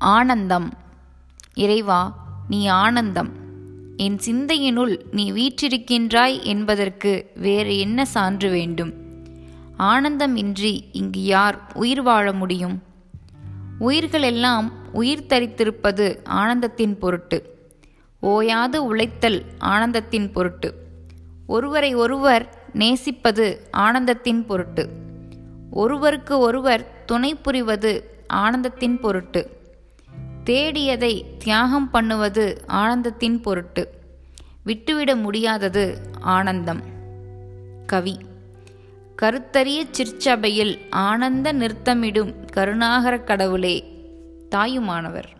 ஆனந்தம். இறைவா நீ ஆனந்தம். என் சிந்தையினுள் நீ வீற்றிருக்கின்றாய் என்பதற்கு வேறு என்ன சான்று வேண்டும்? ஆனந்தம் இன்றி இங்கு யார் உயிர் வாழ முடியும்? உயிர்களெல்லாம் உயிர் தரித்திருப்பது ஆனந்தத்தின் பொருட்டு. ஓயாது உழைத்தல் ஆனந்தத்தின் பொருட்டு. ஒருவரை ஒருவர் நேசிப்பது ஆனந்தத்தின் பொருட்டு. ஒருவருக்கு ஒருவர் துணை புரிவது ஆனந்தத்தின் பொருட்டு. தேடியதை தியாகம் பண்ணுவது ஆனந்தத்தின் பொருட்டு. விட்டுவிட முடியாதது ஆனந்தம். கவி. கருத்தறிய சிற்சபையில் ஆனந்த நிறுத்தமிடும் கருணாகர கடவுளே தாயுமானவர்.